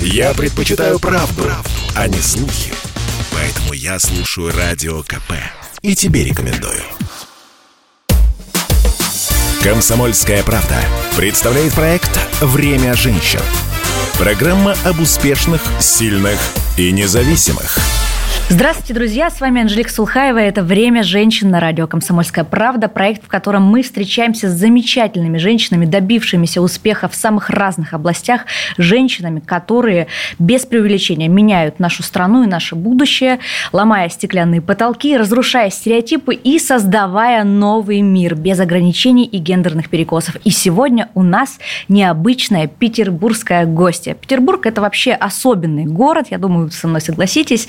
Я предпочитаю правду, правду, а не слухи. Поэтому я слушаю Радио КП. И тебе рекомендую. «Комсомольская правда» представляет проект «Время женщин». Программа об успешных, сильных и независимых – Здравствуйте, друзья! С вами Анжелика Сулхаева. Это «Время женщин» на радио «Комсомольская правда». Проект, в котором мы встречаемся с замечательными женщинами, добившимися успеха в самых разных областях, женщинами, которые без преувеличения меняют нашу страну и наше будущее, ломая стеклянные потолки, разрушая стереотипы и создавая новый мир без ограничений и гендерных перекосов. И сегодня у нас необычная петербургская гостья. Петербург – это вообще особенный город, я думаю, вы со мной согласитесь.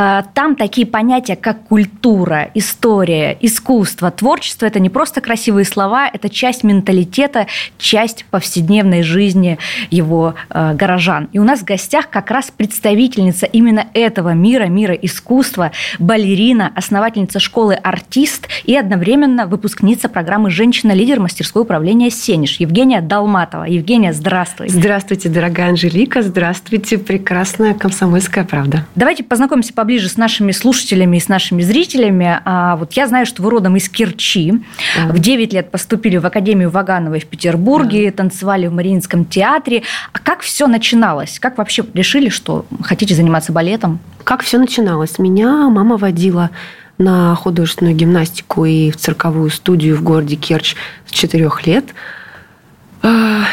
Э, там такие понятия, как культура, история, искусство, творчество – это не просто красивые слова, это часть менталитета, часть повседневной жизни его э, горожан. И у нас в гостях как раз представительница именно этого мира, мира искусства, балерина, основательница школы «Артист» и одновременно выпускница программы «Женщина-лидер мастерской управления Сенеж» Евгения Долматова. Евгения, здравствуй. Здравствуйте, дорогая Анжелика. Здравствуйте, прекрасная комсомольская правда. Давайте познакомимся поближе поближе с нашими слушателями и с нашими зрителями. А вот я знаю, что вы родом из Керчи. Да. В 9 лет поступили в Академию Вагановой в Петербурге, да. танцевали в Мариинском театре. А как все начиналось? Как вообще решили, что хотите заниматься балетом? Как все начиналось? Меня мама водила на художественную гимнастику и в цирковую студию в городе Керчь с четырех лет –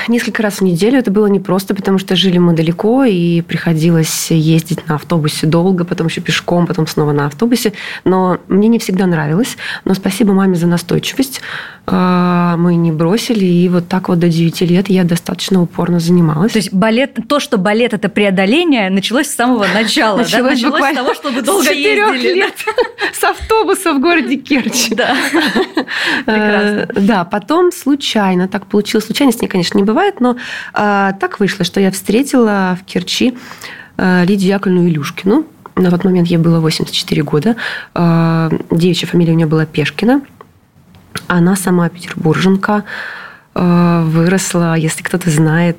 несколько раз в неделю это было непросто, потому что жили мы далеко, и приходилось ездить на автобусе долго, потом еще пешком, потом снова на автобусе. Но мне не всегда нравилось. Но спасибо маме за настойчивость. А, мы не бросили, и вот так вот до 9 лет я достаточно упорно занималась. То есть балет, то, что балет – это преодоление, началось с самого начала, началось, да? началось с того, чтобы долго с ездили. лет с автобуса в городе Керчь. Да, прекрасно. Да, потом случайно, так получилось, случайно ней, конечно, не бывает, но а, так вышло, что я встретила в Керчи а, Лидию Яковлевну Илюшкину. На тот момент ей было 84 года. А, девичья фамилия у нее была Пешкина. Она сама петербурженка, выросла, если кто-то знает,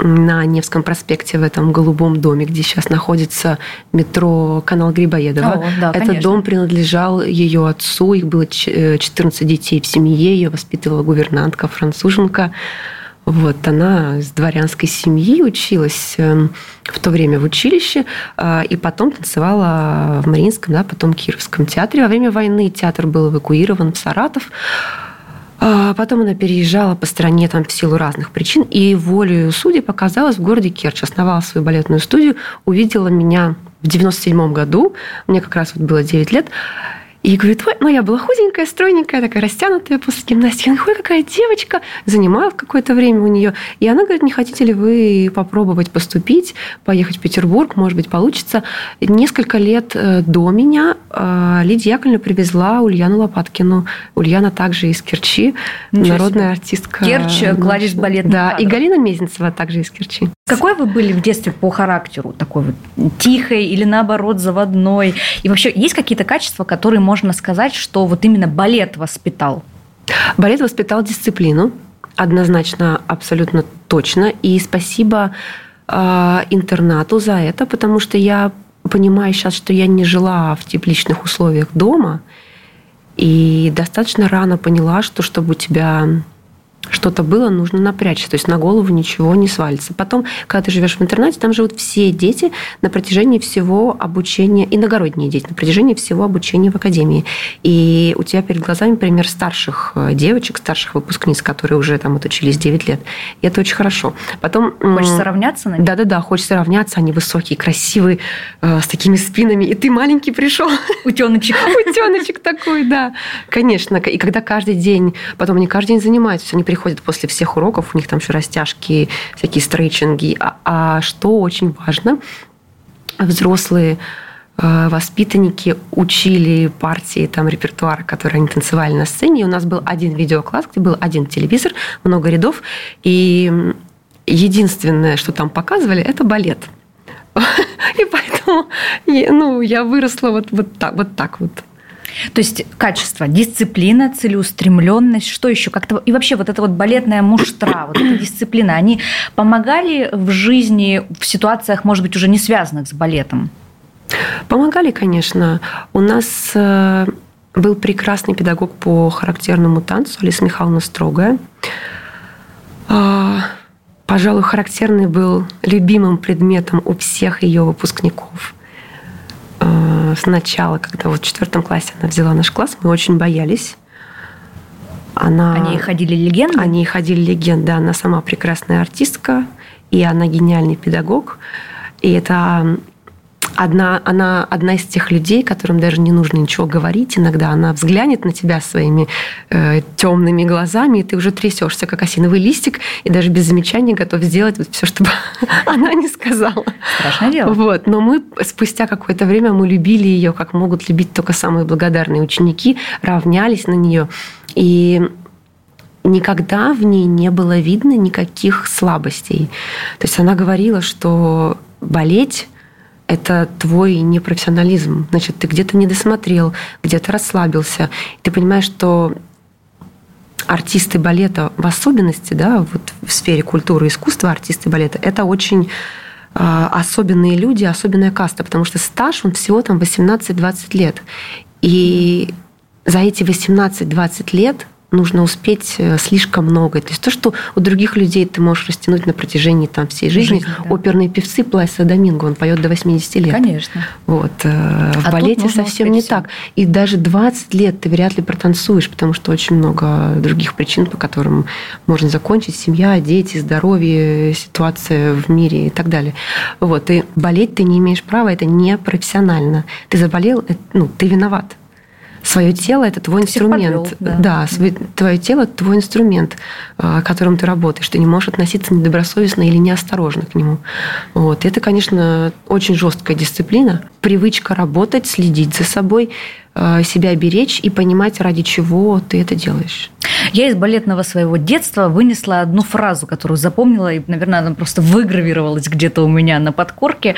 на Невском проспекте в этом голубом доме, где сейчас находится метро канал Грибоедова. О, да, Этот конечно. дом принадлежал ее отцу, их было 14 детей в семье, ее воспитывала гувернантка, француженка. Вот, она с дворянской семьи училась эм, в то время в училище, а, и потом танцевала в Мариинском, да, потом Кировском театре. Во время войны театр был эвакуирован в Саратов. А потом она переезжала по стране там в силу разных причин, и волею судей показалась в городе Керчь, основала свою балетную студию, увидела меня в 97 году, мне как раз вот было 9 лет, и говорит, ну я была худенькая, стройненькая, такая растянутая после гимнастики. Ой, какая девочка, занималась какое-то время у нее. И она говорит, не хотите ли вы попробовать поступить, поехать в Петербург, может быть, получится. Несколько лет э, до меня э, Лидия Яковлевна привезла Ульяну Лопаткину. Ульяна также из Керчи, Ничего народная себе. артистка. Керчь, кладезь балет. Да, и Галина Мезенцева также из Керчи. Какой вы были в детстве по характеру? Такой вот тихой или наоборот заводной? И вообще есть какие-то качества, которые можно сказать, что вот именно балет воспитал? Балет воспитал дисциплину, однозначно, абсолютно точно. И спасибо э, интернату за это, потому что я понимаю сейчас, что я не жила в тепличных условиях дома, и достаточно рано поняла, что чтобы у тебя что-то было, нужно напрячься. То есть на голову ничего не свалится. Потом, когда ты живешь в интернате, там живут все дети на протяжении всего обучения, иногородние дети, на протяжении всего обучения в академии. И у тебя перед глазами пример старших э, девочек, старших выпускниц, которые уже там отучились 9 лет. И это очень хорошо. Потом... Хочется равняться на них? Да-да-да, хочется равняться. Они высокие, красивые, э, с такими спинами. И ты маленький пришел. Утеночек. Утеночек такой, да. Конечно. И когда каждый день, потом они каждый день занимаются, они приходят после всех уроков, у них там еще растяжки, всякие стрейчинги. А, а что очень важно, взрослые э, воспитанники учили партии там репертуара, которые они танцевали на сцене. И у нас был один видеокласс, где был один телевизор, много рядов. И единственное, что там показывали, это балет. И поэтому ну, я выросла вот, вот, так, вот так вот. То есть качество, дисциплина, целеустремленность, что еще как-то и вообще вот эта вот балетная муштра, вот эта дисциплина, они помогали в жизни в ситуациях, может быть, уже не связанных с балетом? Помогали, конечно. У нас э, был прекрасный педагог по характерному танцу Алиса Михайловна Строгая. А, пожалуй, характерный был любимым предметом у всех ее выпускников. А, сначала, когда вот в четвертом классе она взяла наш класс, мы очень боялись. Она... Они ходили легенды? Они ходили легенды. Она сама прекрасная артистка, и она гениальный педагог. И это одна, она одна из тех людей, которым даже не нужно ничего говорить. Иногда она взглянет на тебя своими э, темными глазами, и ты уже трясешься, как осиновый листик, и даже без замечания готов сделать вот все, чтобы она не сказала. Страшное дело. Вот. Но мы спустя какое-то время мы любили ее, как могут любить только самые благодарные ученики, равнялись на нее. И никогда в ней не было видно никаких слабостей. То есть она говорила, что болеть это твой непрофессионализм. Значит, ты где-то не досмотрел, где-то расслабился. Ты понимаешь, что артисты балета в особенности, да, вот в сфере культуры и искусства артисты балета, это очень э, особенные люди, особенная каста, потому что стаж, он всего там 18-20 лет. И за эти 18-20 лет нужно успеть э, слишком много. То есть то, что у других людей ты можешь растянуть на протяжении там, всей жизни. Жизнь, да. Оперные певцы Плайса Доминго, он поет до 80 лет. Конечно. Вот. Э, в а балете совсем не все. так. И даже 20 лет ты вряд ли протанцуешь, потому что очень много других причин, по которым можно закончить. Семья, дети, здоровье, ситуация в мире и так далее. Вот. И болеть ты не имеешь права, это не профессионально. Ты заболел, ну, ты виноват свое тело это твой инструмент. Подвел, да, да свой, твое тело это твой инструмент, э, которым ты работаешь. Ты не можешь относиться недобросовестно или неосторожно к нему. Вот. Это, конечно, очень жесткая дисциплина. Привычка работать, следить за собой, себя беречь и понимать, ради чего ты это делаешь. Я из балетного своего детства вынесла одну фразу, которую запомнила, и, наверное, она просто выгравировалась где-то у меня на подкорке.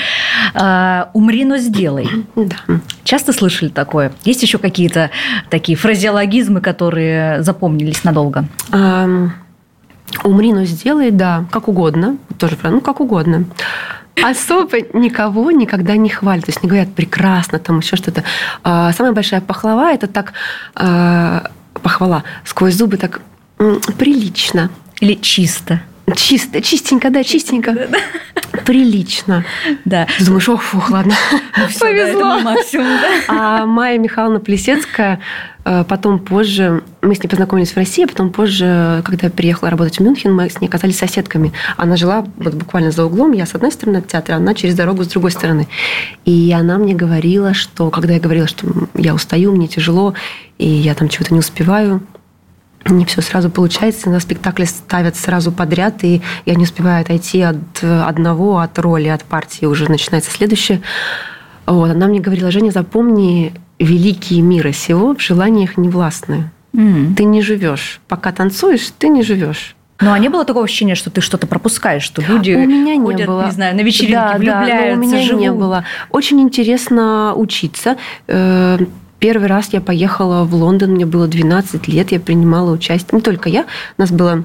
Э, «Умри, но сделай». Да. Часто слышали такое? Есть еще какие-то такие фразеологизмы, которые запомнились надолго? «Умри, но сделай», да, как угодно. Тоже, ну, как угодно особо никого никогда не хвалят. То есть не говорят прекрасно, там еще что-то. А, самая большая похвала это так а, похвала сквозь зубы так прилично. Или чисто. Чисто, чистенько, да, чистенько. Да, да. Прилично. Да. Думаешь, ох, фух, ладно, ну, все, повезло. Да, максимум, да. А Майя Михайловна Плесецкая потом позже, мы с ней познакомились в России, а потом позже, когда я приехала работать в Мюнхен, мы с ней оказались соседками. Она жила вот буквально за углом, я с одной стороны от театра, она через дорогу с другой стороны. И она мне говорила, что, когда я говорила, что я устаю, мне тяжело, и я там чего-то не успеваю, не все сразу получается, на спектакле ставят сразу подряд, и я не успеваю отойти от одного, от роли, от партии, уже начинается следующее. Вот, она мне говорила, Женя, запомни, великие мира сего в желаниях не властны. Mm. Ты не живешь. Пока танцуешь, ты не живешь. Ну, а не было такого ощущения, что ты что-то пропускаешь, что люди у меня ходят, не было. не знаю, на вечеринки да, влюбляются, да, у меня живут. не было. Очень интересно учиться. Э, первый раз я поехала в Лондон, мне было 12 лет, я принимала участие, не только я, у нас было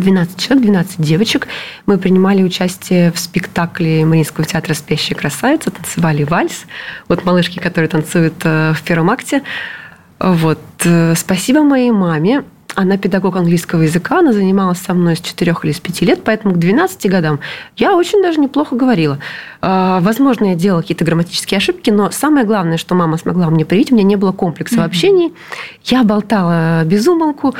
12 человек, 12 девочек. Мы принимали участие в спектакле Мариинского театра «Спящая красавица», танцевали вальс. Вот малышки, которые танцуют э, в первом акте. Вот. Э, спасибо моей маме. Она педагог английского языка, она занималась со мной с 4 или с 5 лет, поэтому к 12 годам я очень даже неплохо говорила. Э, возможно, я делала какие-то грамматические ошибки, но самое главное, что мама смогла мне привить, у меня не было комплекса mm-hmm. в общении. Я болтала без умолку,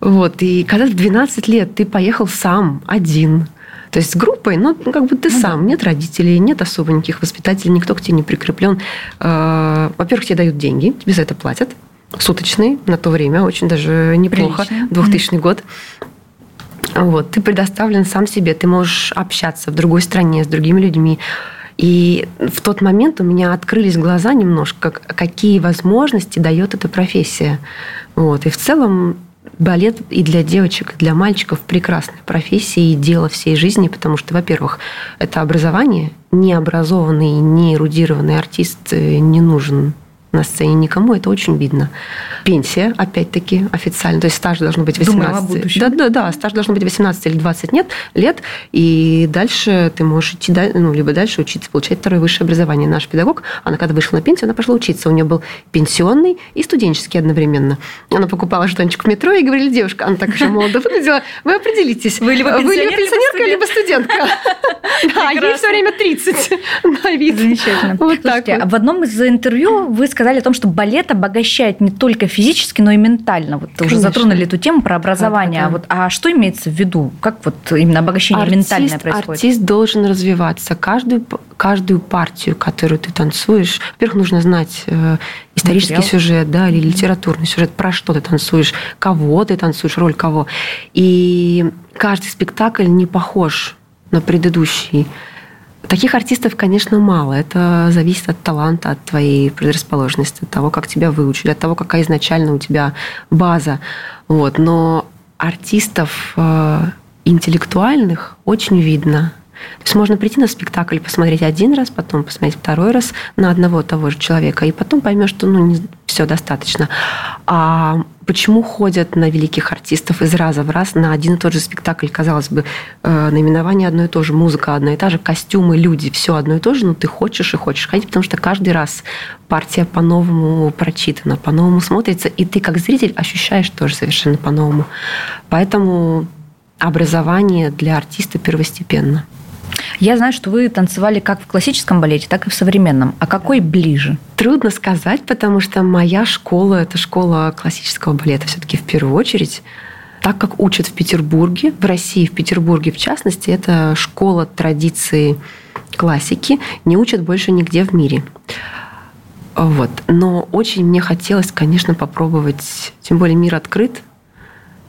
вот, и когда в 12 лет ты поехал сам, один, то есть с группой, но ну, как бы ты ну, сам, да. нет родителей, нет особо никаких воспитателей, никто к тебе не прикреплен. Э, во-первых, тебе дают деньги, тебе за это платят, суточные на то время, очень даже неплохо, Прилично. 2000 mm-hmm. год. Вот, ты предоставлен сам себе, ты можешь общаться в другой стране с другими людьми. И в тот момент у меня открылись глаза немножко, какие возможности дает эта профессия. Вот. И в целом балет и для девочек, и для мальчиков прекрасная профессия и дело всей жизни, потому что, во-первых, это образование, необразованный, не эрудированный артист э, не нужен на сцене никому, это очень видно. Пенсия, опять-таки, официально, то есть стаж должно быть 18. Да, да, да, стаж должно быть 18 или 20 нет, лет, и дальше ты можешь идти, ну, либо дальше учиться, получать второе высшее образование. Наш педагог, она когда вышла на пенсию, она пошла учиться. У нее был пенсионный и студенческий одновременно. Она покупала жетончик в метро и говорили, девушка, она так еще молодо выглядела, вы определитесь, вы либо, вы либо пенсионерка, либо студентка. Да, ей все время 30 на вид. Замечательно. Вот так а в одном из интервью вы сказали о том, что балет обогащает не только физически, но и ментально. Вот уже затронули эту тему про образование. А, вот, а что имеется в виду? Как вот именно обогащение артист, ментальное происходит? Артист должен развиваться. Каждую, каждую партию, которую ты танцуешь, во-первых, нужно знать э, исторический Материал. сюжет, да, или литературный сюжет, про что ты танцуешь, кого ты танцуешь, роль кого. И каждый спектакль не похож на предыдущий. Таких артистов, конечно, мало. Это зависит от таланта, от твоей предрасположенности, от того, как тебя выучили, от того, какая изначально у тебя база. Вот. Но артистов э, интеллектуальных очень видно. То есть можно прийти на спектакль, посмотреть один раз, потом посмотреть второй раз на одного того же человека, и потом поймешь, что ну, не все достаточно. А почему ходят на великих артистов из раза в раз на один и тот же спектакль? Казалось бы, э, наименование одно и то же, музыка одна и та же, костюмы, люди, все одно и то же, но ты хочешь и хочешь ходить, потому что каждый раз партия по-новому прочитана, по-новому смотрится, и ты как зритель ощущаешь тоже совершенно по-новому. Поэтому образование для артиста первостепенно. Я знаю, что вы танцевали как в классическом балете, так и в современном. А какой ближе? Трудно сказать, потому что моя школа – это школа классического балета все-таки в первую очередь. Так как учат в Петербурге, в России, в Петербурге в частности, это школа традиции классики, не учат больше нигде в мире. Вот. Но очень мне хотелось, конечно, попробовать, тем более мир открыт,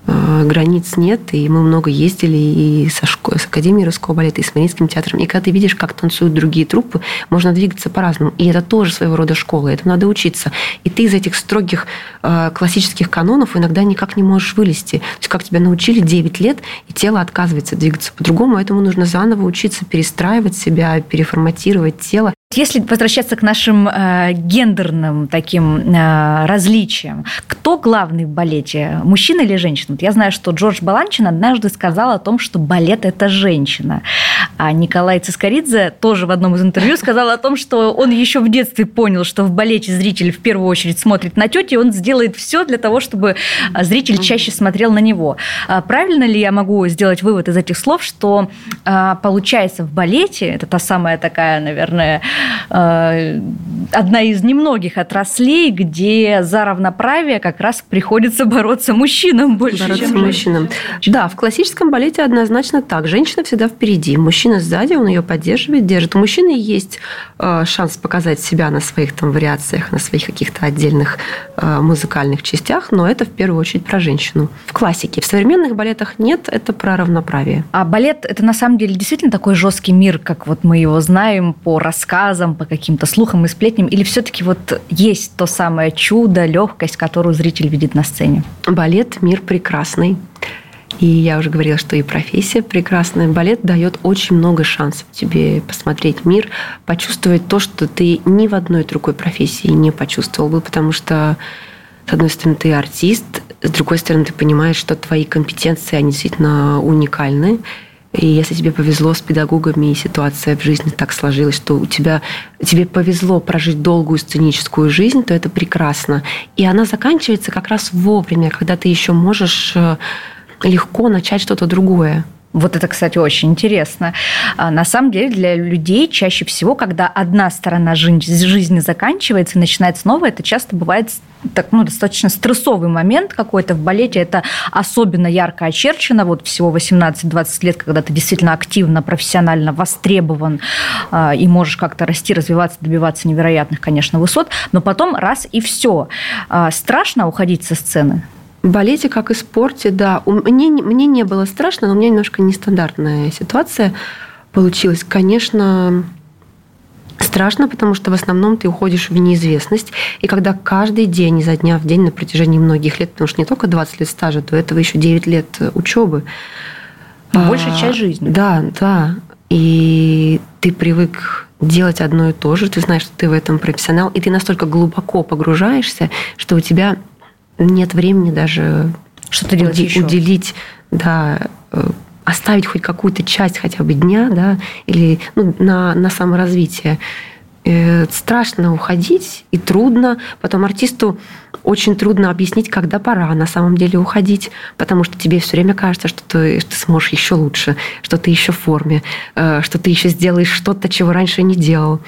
границ нет, и мы много ездили и со школы, с Академией русского балета, и с Мариинским театром. И когда ты видишь, как танцуют другие труппы, можно двигаться по-разному. И это тоже своего рода школа, этому надо учиться. И ты из этих строгих э, классических канонов иногда никак не можешь вылезти. То есть как тебя научили 9 лет, и тело отказывается двигаться по-другому, этому нужно заново учиться перестраивать себя, переформатировать тело. Если возвращаться к нашим э, гендерным таким э, различиям, кто главный в балете, мужчина или женщина? Вот я знаю, что Джордж Баланчин однажды сказал о том, что балет – это женщина. А Николай Цискоридзе тоже в одном из интервью сказал о том, что он еще в детстве понял, что в балете зритель в первую очередь смотрит на тетю, и он сделает все для того, чтобы э, зритель чаще смотрел на него. А правильно ли я могу сделать вывод из этих слов, что э, получается в балете, это та самая такая, наверное, одна из немногих отраслей, где за равноправие как раз приходится бороться мужчинам больше, бороться чем мужчинам. Да, в классическом балете однозначно так. Женщина всегда впереди, мужчина сзади, он ее поддерживает, держит. У мужчины есть э, шанс показать себя на своих там вариациях, на своих каких-то отдельных э, музыкальных частях, но это в первую очередь про женщину. В классике, в современных балетах нет, это про равноправие. А балет это на самом деле действительно такой жесткий мир, как вот мы его знаем по рассказам, по каким-то слухам и сплетням, или все-таки вот есть то самое чудо, легкость, которую зритель видит на сцене? Балет – мир прекрасный. И я уже говорила, что и профессия прекрасная. Балет дает очень много шансов тебе посмотреть мир, почувствовать то, что ты ни в одной другой профессии не почувствовал бы, потому что, с одной стороны, ты артист, с другой стороны, ты понимаешь, что твои компетенции, они действительно уникальны, и если тебе повезло с педагогами, и ситуация в жизни так сложилась, что у тебя, тебе повезло прожить долгую сценическую жизнь, то это прекрасно. И она заканчивается как раз вовремя, когда ты еще можешь э, легко начать что-то другое. Вот это, кстати, очень интересно. А, на самом деле для людей чаще всего, когда одна сторона жизни заканчивается и начинается новая, это часто бывает так, ну, достаточно стрессовый момент какой-то в балете. Это особенно ярко очерчено. Вот всего 18-20 лет, когда ты действительно активно, профессионально востребован а, и можешь как-то расти, развиваться, добиваться невероятных, конечно, высот. Но потом раз и все. А, страшно уходить со сцены? В балете, как и в спорте, да. Мне, мне не было страшно, но у меня немножко нестандартная ситуация получилась. Конечно, страшно, потому что в основном ты уходишь в неизвестность. И когда каждый день, изо дня в день на протяжении многих лет, потому что не только 20 лет стажа, до этого еще 9 лет учебы. Большая а, часть жизни. Да, да. И ты привык делать одно и то же, ты знаешь, что ты в этом профессионал, и ты настолько глубоко погружаешься, что у тебя нет времени даже что-то делать уди- еще. уделить, да, э, оставить хоть какую-то часть хотя бы дня, да, или ну, на, на саморазвитие. Э, страшно уходить и трудно. Потом артисту очень трудно объяснить, когда пора на самом деле уходить, потому что тебе все время кажется, что ты, что ты сможешь еще лучше, что ты еще в форме, э, что ты еще сделаешь что-то, чего раньше не делал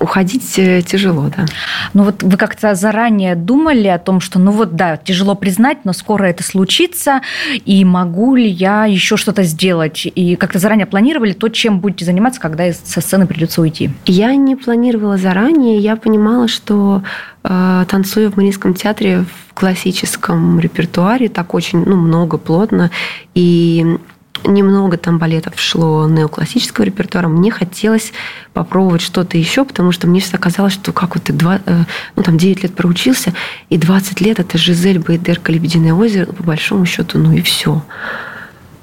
уходить э, тяжело, да. Ну вот вы как-то заранее думали о том, что ну вот да, тяжело признать, но скоро это случится, и могу ли я еще что-то сделать? И как-то заранее планировали то, чем будете заниматься, когда со сцены придется уйти? Я не планировала заранее, я понимала, что э, танцую в Мариинском театре в классическом репертуаре так очень ну, много, плотно, и немного там балетов шло неоклассического репертуара. Мне хотелось попробовать что-то еще, потому что мне всегда казалось, что как вот ты два, э, ну, там 9 лет проучился, и 20 лет это Жизель Байдерка «Лебединое озеро», по большому счету, ну и все.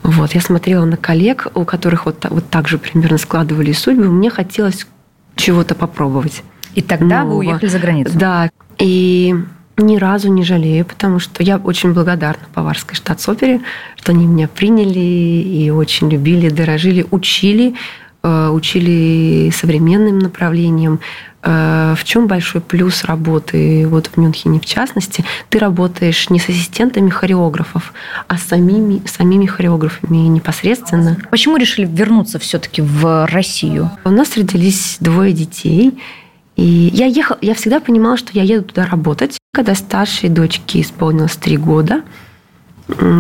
Вот, я смотрела на коллег, у которых вот, вот так же примерно складывали судьбы. Мне хотелось чего-то попробовать. И тогда нового. вы уехали за границу? Да. И ни разу не жалею, потому что я очень благодарна Баварской штатс-опере, что они меня приняли и очень любили, дорожили, учили, э, учили современным направлениям. Э, в чем большой плюс работы вот в Мюнхене в частности? Ты работаешь не с ассистентами хореографов, а с самими, самими хореографами непосредственно. Почему решили вернуться все-таки в Россию? У нас родились двое детей – и я ехала, я всегда понимала, что я еду туда работать. Когда старшей дочке исполнилось три года,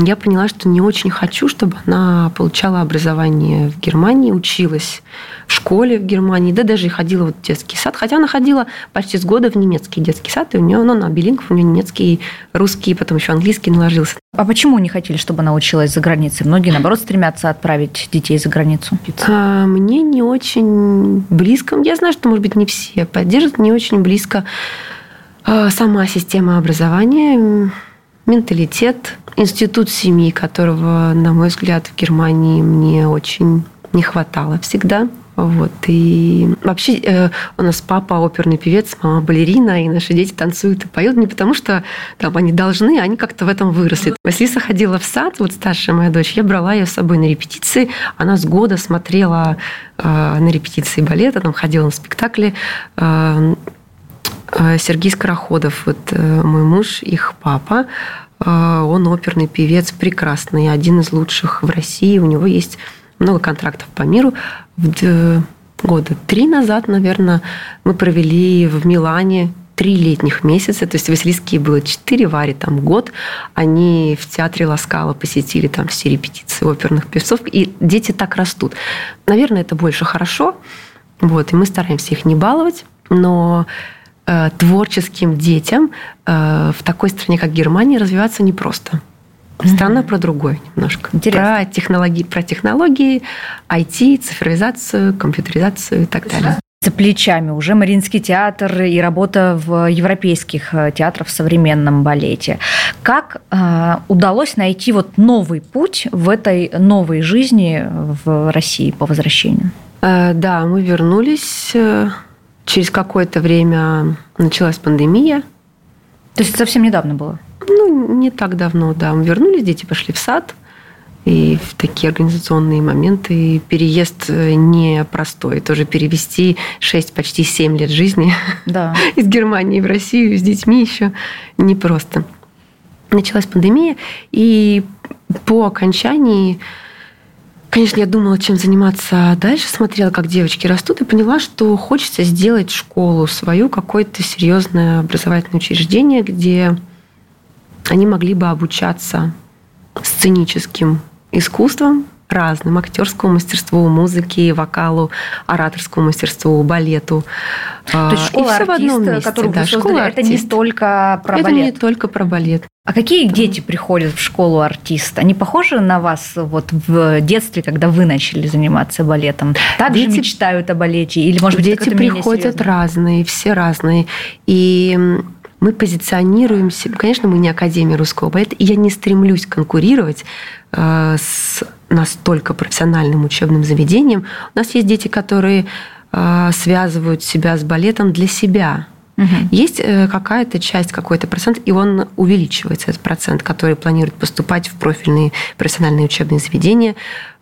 я поняла, что не очень хочу, чтобы она получала образование в Германии, училась в школе в Германии, да даже и ходила вот в детский сад. Хотя она ходила почти с года в немецкий детский сад, и у нее, ну, на билингов, у нее немецкий, русский, потом еще английский наложился. А почему не хотели, чтобы она училась за границей? Многие, наоборот, стремятся отправить детей за границу. А, мне не очень близко. Я знаю, что, может быть, не все поддерживают, не очень близко сама система образования менталитет, институт семьи, которого, на мой взгляд, в Германии мне очень не хватало всегда. Вот. И вообще э, у нас папа оперный певец, мама балерина, и наши дети танцуют и поют не потому, что там они должны, они как-то в этом выросли. Василиса ходила в сад, вот старшая моя дочь, я брала ее с собой на репетиции, она с года смотрела э, на репетиции балета, там ходила на спектакли. Э, э Сергей Скороходов, вот э, мой муж, их папа, а, он оперный певец, прекрасный, один из лучших в России. У него есть много контрактов по миру. Года три назад, наверное, мы провели в Милане три летних месяца, то есть Василийские было четыре, Варе там год. Они в театре Ласкала посетили там все репетиции оперных певцов, и дети так растут. Наверное, это больше хорошо, вот, и мы стараемся их не баловать, но Э, творческим детям э, в такой стране, как Германия, развиваться непросто. Страна про другое немножко. Интересно. Про технологии, про технологии, IT, цифровизацию, компьютеризацию и так далее. За плечами уже Мариинский театр и работа в европейских э, театрах в современном балете. Как э, удалось найти вот новый путь в этой новой жизни в России по возвращению? Э, да, мы вернулись Через какое-то время началась пандемия. То есть совсем недавно было? Ну, не так давно, да. Мы вернулись, дети пошли в сад. И в такие организационные моменты переезд э, непростой. Тоже перевести 6, почти 7 лет жизни да. из Германии в Россию с детьми еще непросто. Началась пандемия, и по окончании Конечно, я думала, чем заниматься дальше, смотрела, как девочки растут, и поняла, что хочется сделать школу свою, какое-то серьезное образовательное учреждение, где они могли бы обучаться сценическим искусством, разным. Актерскому мастерству, музыке, вокалу, ораторскому мастерству, балету. То есть школа артиста, которую да, вы создали, школа это не только про это балет? Это не только про балет. А какие да. дети приходят в школу артиста? Они похожи на вас вот в детстве, когда вы начали заниматься балетом? Также дети... мечтают о балете? Или, может быть, дети приходят разные, все разные. И мы позиционируемся, конечно, мы не Академия русского балета, и я не стремлюсь конкурировать э, с настолько профессиональным учебным заведением. У нас есть дети, которые связывают себя с балетом для себя. Угу. Есть э, какая-то часть, какой-то процент, и он увеличивается, этот процент, который планирует поступать в профильные профессиональные учебные заведения,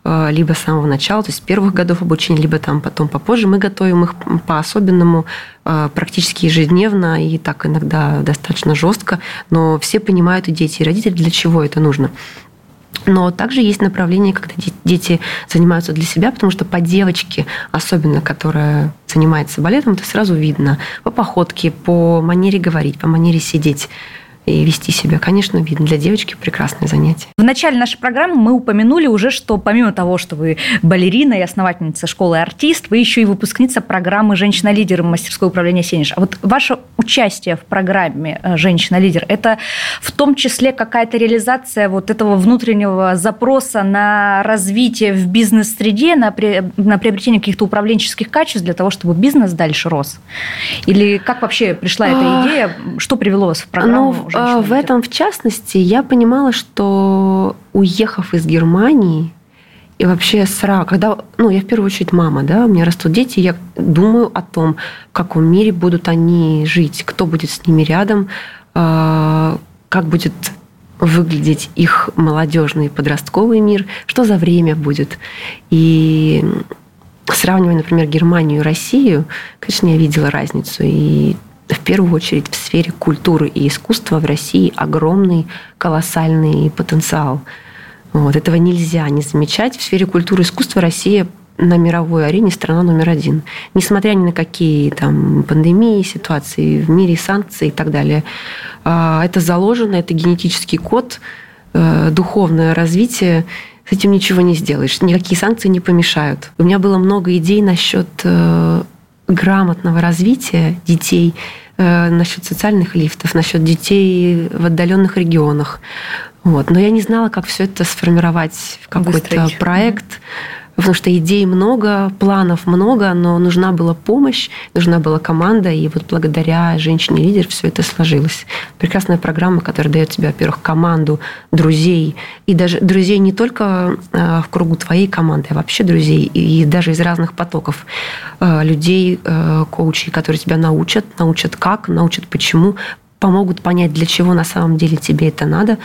э, либо с самого начала, то есть с первых годов обучения, либо там потом попозже. Мы готовим их по-особенному э, практически ежедневно и так иногда достаточно жестко, но все понимают и дети, и родители, для чего это нужно. Но также есть направление, когда дети занимаются для себя, потому что по девочке, особенно которая занимается балетом, это сразу видно. По походке, по манере говорить, по манере сидеть и вести себя, конечно, видно. Для девочки прекрасное занятие. В начале нашей программы мы упомянули уже, что помимо того, что вы балерина и основательница школы артист, вы еще и выпускница программы «Женщина-лидер» мастерское управление «Сенеж». А вот ваше участие в программе э, «Женщина-лидер» – это в том числе какая-то реализация вот этого внутреннего запроса на развитие в бизнес-среде, на, при, на приобретение каких-то управленческих качеств для того, чтобы бизнес дальше рос? Или как вообще пришла эта идея? Что привело вас в программу? Ну, а, в этом, в частности, я понимала, что уехав из Германии, и вообще сразу, когда, ну, я в первую очередь мама, да, у меня растут дети, я думаю о том, в каком мире будут они жить, кто будет с ними рядом, а, как будет выглядеть их молодежный подростковый мир, что за время будет. И сравнивая, например, Германию и Россию, конечно, я видела разницу. И в первую очередь в сфере культуры и искусства в России огромный, колоссальный потенциал. Вот, этого нельзя не замечать. В сфере культуры и искусства Россия на мировой арене страна номер один. Несмотря ни на какие там пандемии, ситуации в мире, санкции и так далее. А, это заложено, это генетический код, э, духовное развитие. С этим ничего не сделаешь. Никакие санкции не помешают. У меня было много идей насчет э, грамотного развития детей, э, насчет социальных лифтов, насчет детей в отдаленных регионах. Вот. Но я не знала, как все это сформировать в какой-то проект. Mm-hmm потому что идей много, планов много, но нужна была помощь, нужна была команда, и вот благодаря женщине-лидер все это сложилось. Прекрасная программа, которая дает тебе, во-первых, команду, друзей, и даже друзей не только э, в кругу твоей команды, а вообще друзей, и даже из разных потоков. Э, людей, э, коучей, которые тебя научат, научат как, научат почему, помогут понять, для чего на самом деле тебе это надо,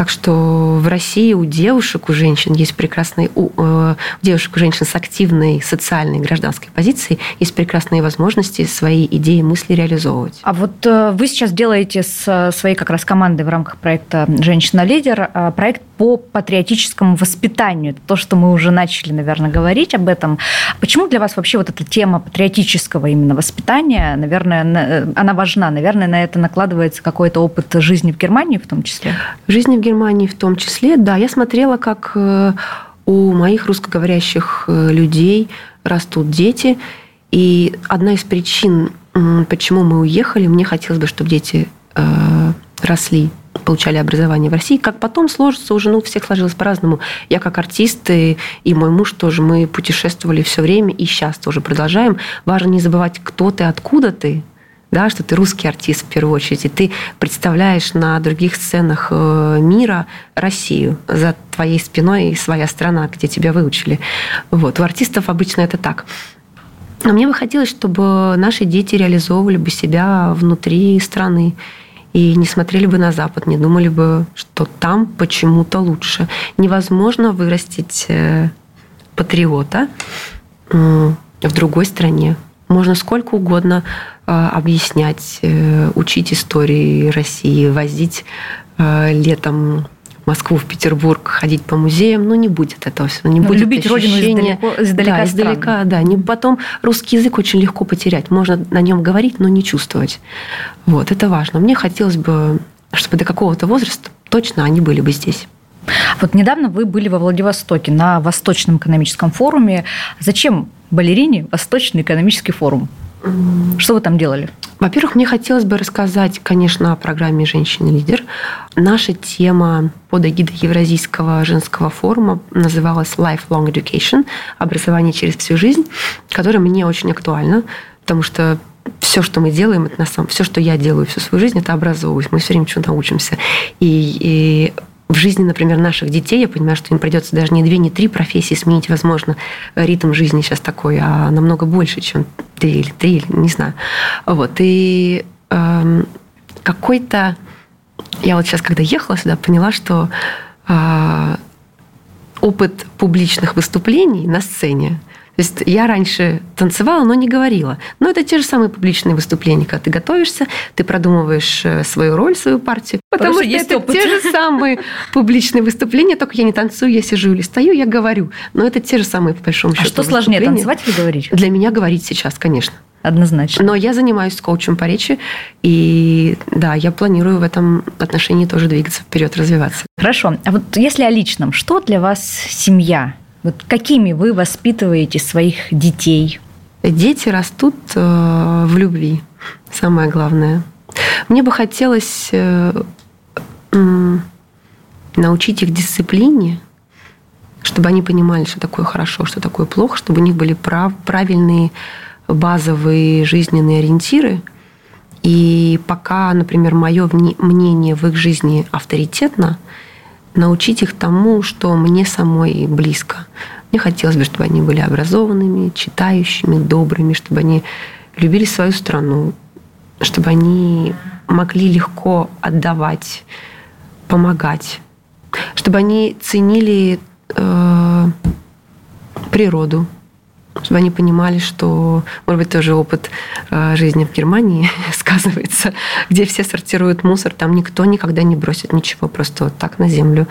так что в России у девушек, у женщин есть прекрасные, у, э, у девушек, у женщин с активной социальной гражданской позицией есть прекрасные возможности свои идеи, мысли реализовывать. А вот э, вы сейчас делаете с своей как раз командой в рамках проекта «Женщина-лидер» э, проект по патриотическому воспитанию. Это то, что мы уже начали, наверное, говорить об этом. Почему для вас вообще вот эта тема патриотического именно воспитания, наверное, она важна? Наверное, на это накладывается какой-то опыт жизни в Германии в том числе? Жизни в Германии в том числе, да. Я смотрела, как э, у моих русскоговорящих э, людей растут дети. И одна из причин, почему мы уехали, мне хотелось бы, чтобы дети э, росли получали образование в России. Как потом сложится уже, ну, у всех сложилось по-разному. Я как артист и, и мой муж тоже, мы путешествовали все время и сейчас тоже продолжаем. Важно не забывать, кто ты, откуда ты, да, что ты русский артист в первую очередь, и ты представляешь на других сценах э, мира Россию. За твоей спиной своя страна, где тебя выучили. Вот. У артистов обычно это так. Но мне бы хотелось, чтобы наши дети реализовывали бы себя внутри страны и не смотрели бы на Запад, не думали бы, что там почему-то лучше. Невозможно вырастить э, патриота в другой стране. Можно сколько угодно э, объяснять, э, учить истории России, возить летом Москву, в Петербург, ходить по музеям, ну, не будет этого всего. Не Но будет любить ощущения. родину издалека, издалека Да, издалека, да. Не, потом русский язык очень легко потерять. Можно на нем говорить, но не чувствовать. Вот, это важно. Мне хотелось бы, чтобы до какого-то возраста точно они были бы здесь. Вот недавно вы были во Владивостоке на Восточном экономическом форуме. Зачем балерине Восточный экономический форум? Что вы там делали? Во-первых, мне хотелось бы рассказать, конечно, о программе «Женщина-лидер». Наша тема под эгидой Евразийского женского форума называлась «Lifelong Education» – «Образование через всю жизнь», которая мне очень актуальна, потому что все, что мы делаем, это на самом, все, что я делаю всю свою жизнь, это образовываюсь. Мы все время чего-то учимся. И, и в жизни, например, наших детей, я понимаю, что им придется даже не две, не три профессии сменить, возможно, ритм жизни сейчас такой, а намного больше, чем две или три, или не знаю. Вот, и э, какой-то... Я вот сейчас, когда ехала сюда, поняла, что э, опыт публичных выступлений на сцене то есть я раньше танцевала, но не говорила. Но это те же самые публичные выступления, когда ты готовишься, ты продумываешь э, свою роль, свою партию. Потому, потому что, что это опыт. те же самые публичные выступления, только я не танцую, я сижу или стою, я говорю. Но это те же самые, по большому счету, А что сложнее, танцевать или говорить? Для меня говорить сейчас, конечно. Однозначно. Но я занимаюсь коучем по речи, и да, я планирую в этом отношении тоже двигаться вперед, развиваться. Хорошо. А вот если о личном, что для вас семья? Вот какими вы воспитываете своих детей? Дети растут э, в любви, самое главное. Мне бы хотелось э, научить их дисциплине, чтобы они понимали, что такое хорошо, что такое плохо, чтобы у них были прав, правильные базовые жизненные ориентиры. И пока, например, мое мнение в их жизни авторитетно, научить их тому, что мне самой близко. Мне хотелось бы, чтобы они были образованными, читающими, добрыми, чтобы они любили свою страну, чтобы они могли легко отдавать, помогать, чтобы они ценили э, природу, чтобы они понимали, что, может быть, тоже опыт э, жизни в Германии сказывается, где все сортируют мусор, там никто никогда не бросит ничего просто вот так на землю.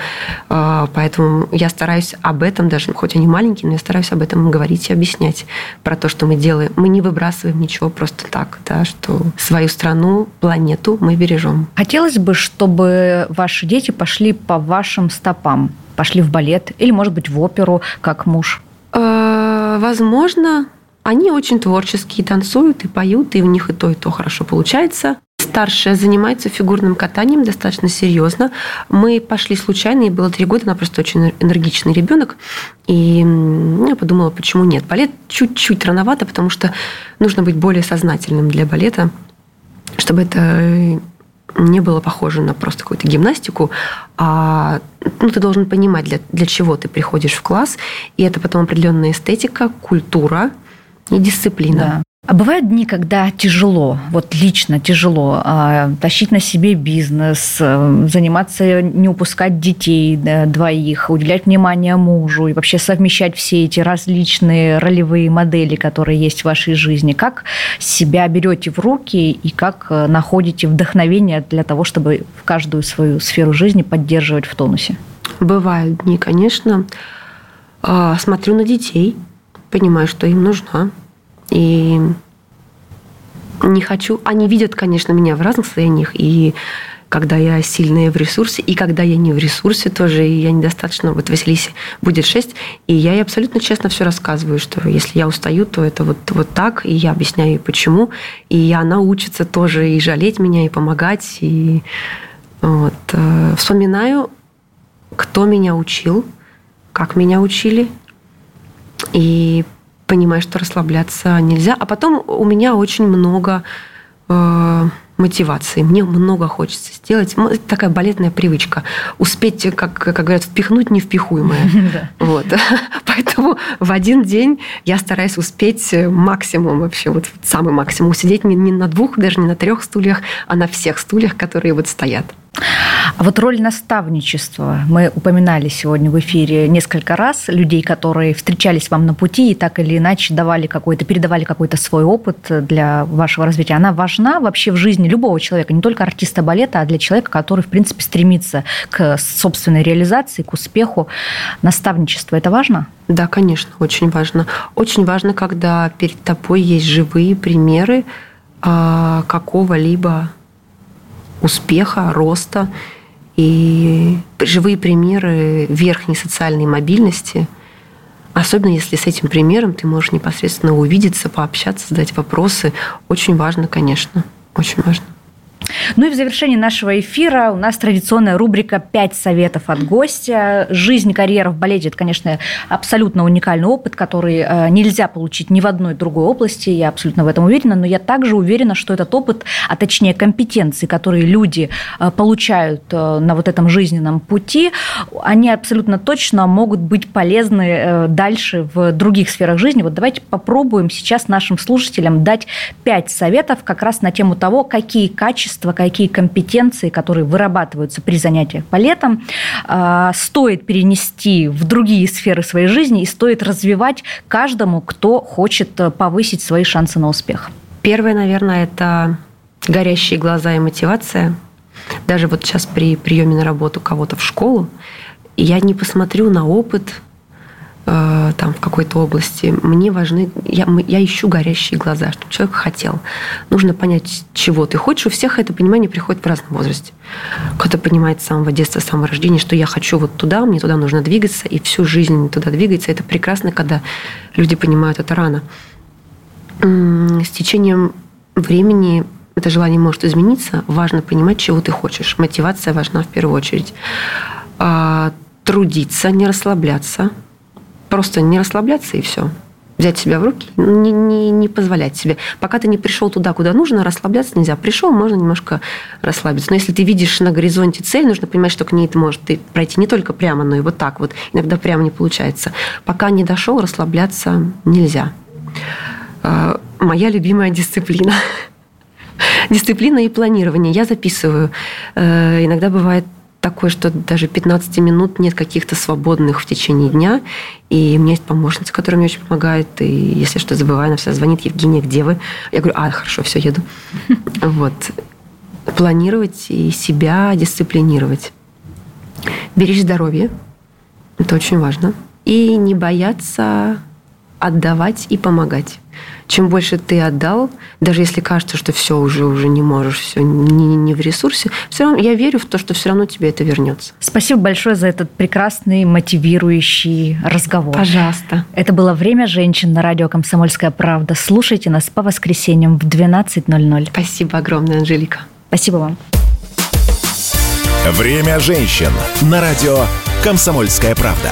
Э, поэтому я стараюсь об этом, даже хоть они маленькие, но я стараюсь об этом говорить и объяснять про то, что мы делаем. Мы не выбрасываем ничего просто так, да, что свою страну, планету мы бережем. Хотелось бы, чтобы ваши дети пошли по вашим стопам, пошли в балет или, может быть, в оперу, как муж. Э, возможно, они очень творческие, танцуют и поют, и у них и то, и то хорошо получается. Старшая занимается фигурным катанием достаточно серьезно. Мы пошли случайно, ей было три года, она просто очень энергичный ребенок. И я подумала, почему нет. Балет чуть-чуть рановато, потому что нужно быть более сознательным для балета, чтобы это не было похоже на просто какую-то гимнастику, а ну, ты должен понимать, для, для чего ты приходишь в класс, и это потом определенная эстетика, культура и дисциплина. Да. А бывают дни, когда тяжело, вот лично тяжело, э, тащить на себе бизнес, э, заниматься, не упускать детей двоих, уделять внимание мужу и вообще совмещать все эти различные ролевые модели, которые есть в вашей жизни. Как себя берете в руки и как э, находите вдохновение для того, чтобы в каждую свою сферу жизни поддерживать в тонусе? Бывают дни, конечно. А, смотрю на детей, понимаю, что им нужна и не хочу... Они видят, конечно, меня в разных состояниях, и когда я сильная в ресурсе, и когда я не в ресурсе тоже, и я недостаточно... Вот Василисе будет 6, и я ей абсолютно честно все рассказываю, что если я устаю, то это вот, вот так, и я объясняю ей почему, и она учится тоже и жалеть меня, и помогать, и вот. Э, вспоминаю, кто меня учил, как меня учили, и понимаешь, что расслабляться нельзя. А потом у меня очень много э, мотивации. Мне много хочется сделать. Это такая балетная привычка. Успеть, как, как говорят, впихнуть невпихуемое. Вот. Поэтому в один день я стараюсь успеть максимум вообще, вот самый максимум. Сидеть не, не на двух, даже не на трех стульях, а на всех стульях, которые вот стоят. А вот роль наставничества. Мы упоминали сегодня в эфире несколько раз людей, которые встречались вам на пути и так или иначе давали какой-то, передавали какой-то свой опыт для вашего развития. Она важна вообще в жизни любого человека, не только артиста балета, а для человека, который, в принципе, стремится к собственной реализации, к успеху. Наставничество – это важно? Да, конечно, очень важно. Очень важно, когда перед тобой есть живые примеры а, какого-либо успеха, роста. И живые примеры верхней социальной мобильности, особенно если с этим примером ты можешь непосредственно увидеться, пообщаться, задать вопросы, очень важно, конечно, очень важно. Ну и в завершении нашего эфира у нас традиционная рубрика «Пять советов от гостя». Жизнь, карьера в балете – это, конечно, абсолютно уникальный опыт, который э, нельзя получить ни в одной другой области, я абсолютно в этом уверена, но я также уверена, что этот опыт, а точнее компетенции, которые люди э, получают э, на вот этом жизненном пути, они абсолютно точно могут быть полезны дальше в других сферах жизни. Вот давайте попробуем сейчас нашим слушателям дать пять советов как раз на тему того, какие качества качества, какие компетенции, которые вырабатываются при занятиях балетом, а, стоит перенести в другие сферы своей жизни и стоит развивать каждому, кто хочет э, повысить свои шансы на успех? Первое, наверное, это горящие глаза и мотивация. Даже вот сейчас при приеме на работу кого-то в школу, я не посмотрю на опыт, Э, там в какой-то области, мне важны, я, я ищу горящие глаза, чтобы человек хотел. Нужно понять, чего ты хочешь. У всех это понимание приходит в разном возрасте. Кто-то понимает с самого детства, с самого рождения, что я хочу вот туда, мне туда нужно двигаться, и всю жизнь туда двигаться. Это прекрасно, когда люди понимают это рано. С течением времени это желание может измениться. Важно понимать, чего ты хочешь. Мотивация важна в первую очередь. А, трудиться, не расслабляться – просто не расслабляться и все. Взять себя в руки, не, не, не позволять себе. Пока ты не пришел туда, куда нужно, расслабляться нельзя. Пришел, можно немножко расслабиться. Но если ты видишь на горизонте цель, нужно понимать, что к ней ты можешь ты пройти не только прямо, но и вот так вот. Иногда прямо не получается. Пока не дошел, расслабляться нельзя. А, моя любимая дисциплина. Дисциплина и планирование. Я записываю. Э, иногда бывает такое, что даже 15 минут нет каких-то свободных в течение дня. И у меня есть помощница, которая мне очень помогает. И если что забываю, она всегда звонит, Евгения, где вы? Я говорю, а, хорошо, все, еду. Вот. Планировать и себя дисциплинировать. Беречь здоровье. Это очень важно. И не бояться отдавать и помогать чем больше ты отдал, даже если кажется, что все уже уже не можешь, все не, не в ресурсе, все равно я верю в то, что все равно тебе это вернется. Спасибо большое за этот прекрасный мотивирующий разговор. Пожалуйста. Это было время женщин на радио Комсомольская правда. Слушайте нас по воскресеньям в 12:00. Спасибо огромное, Анжелика. Спасибо вам. Время женщин на радио Комсомольская правда.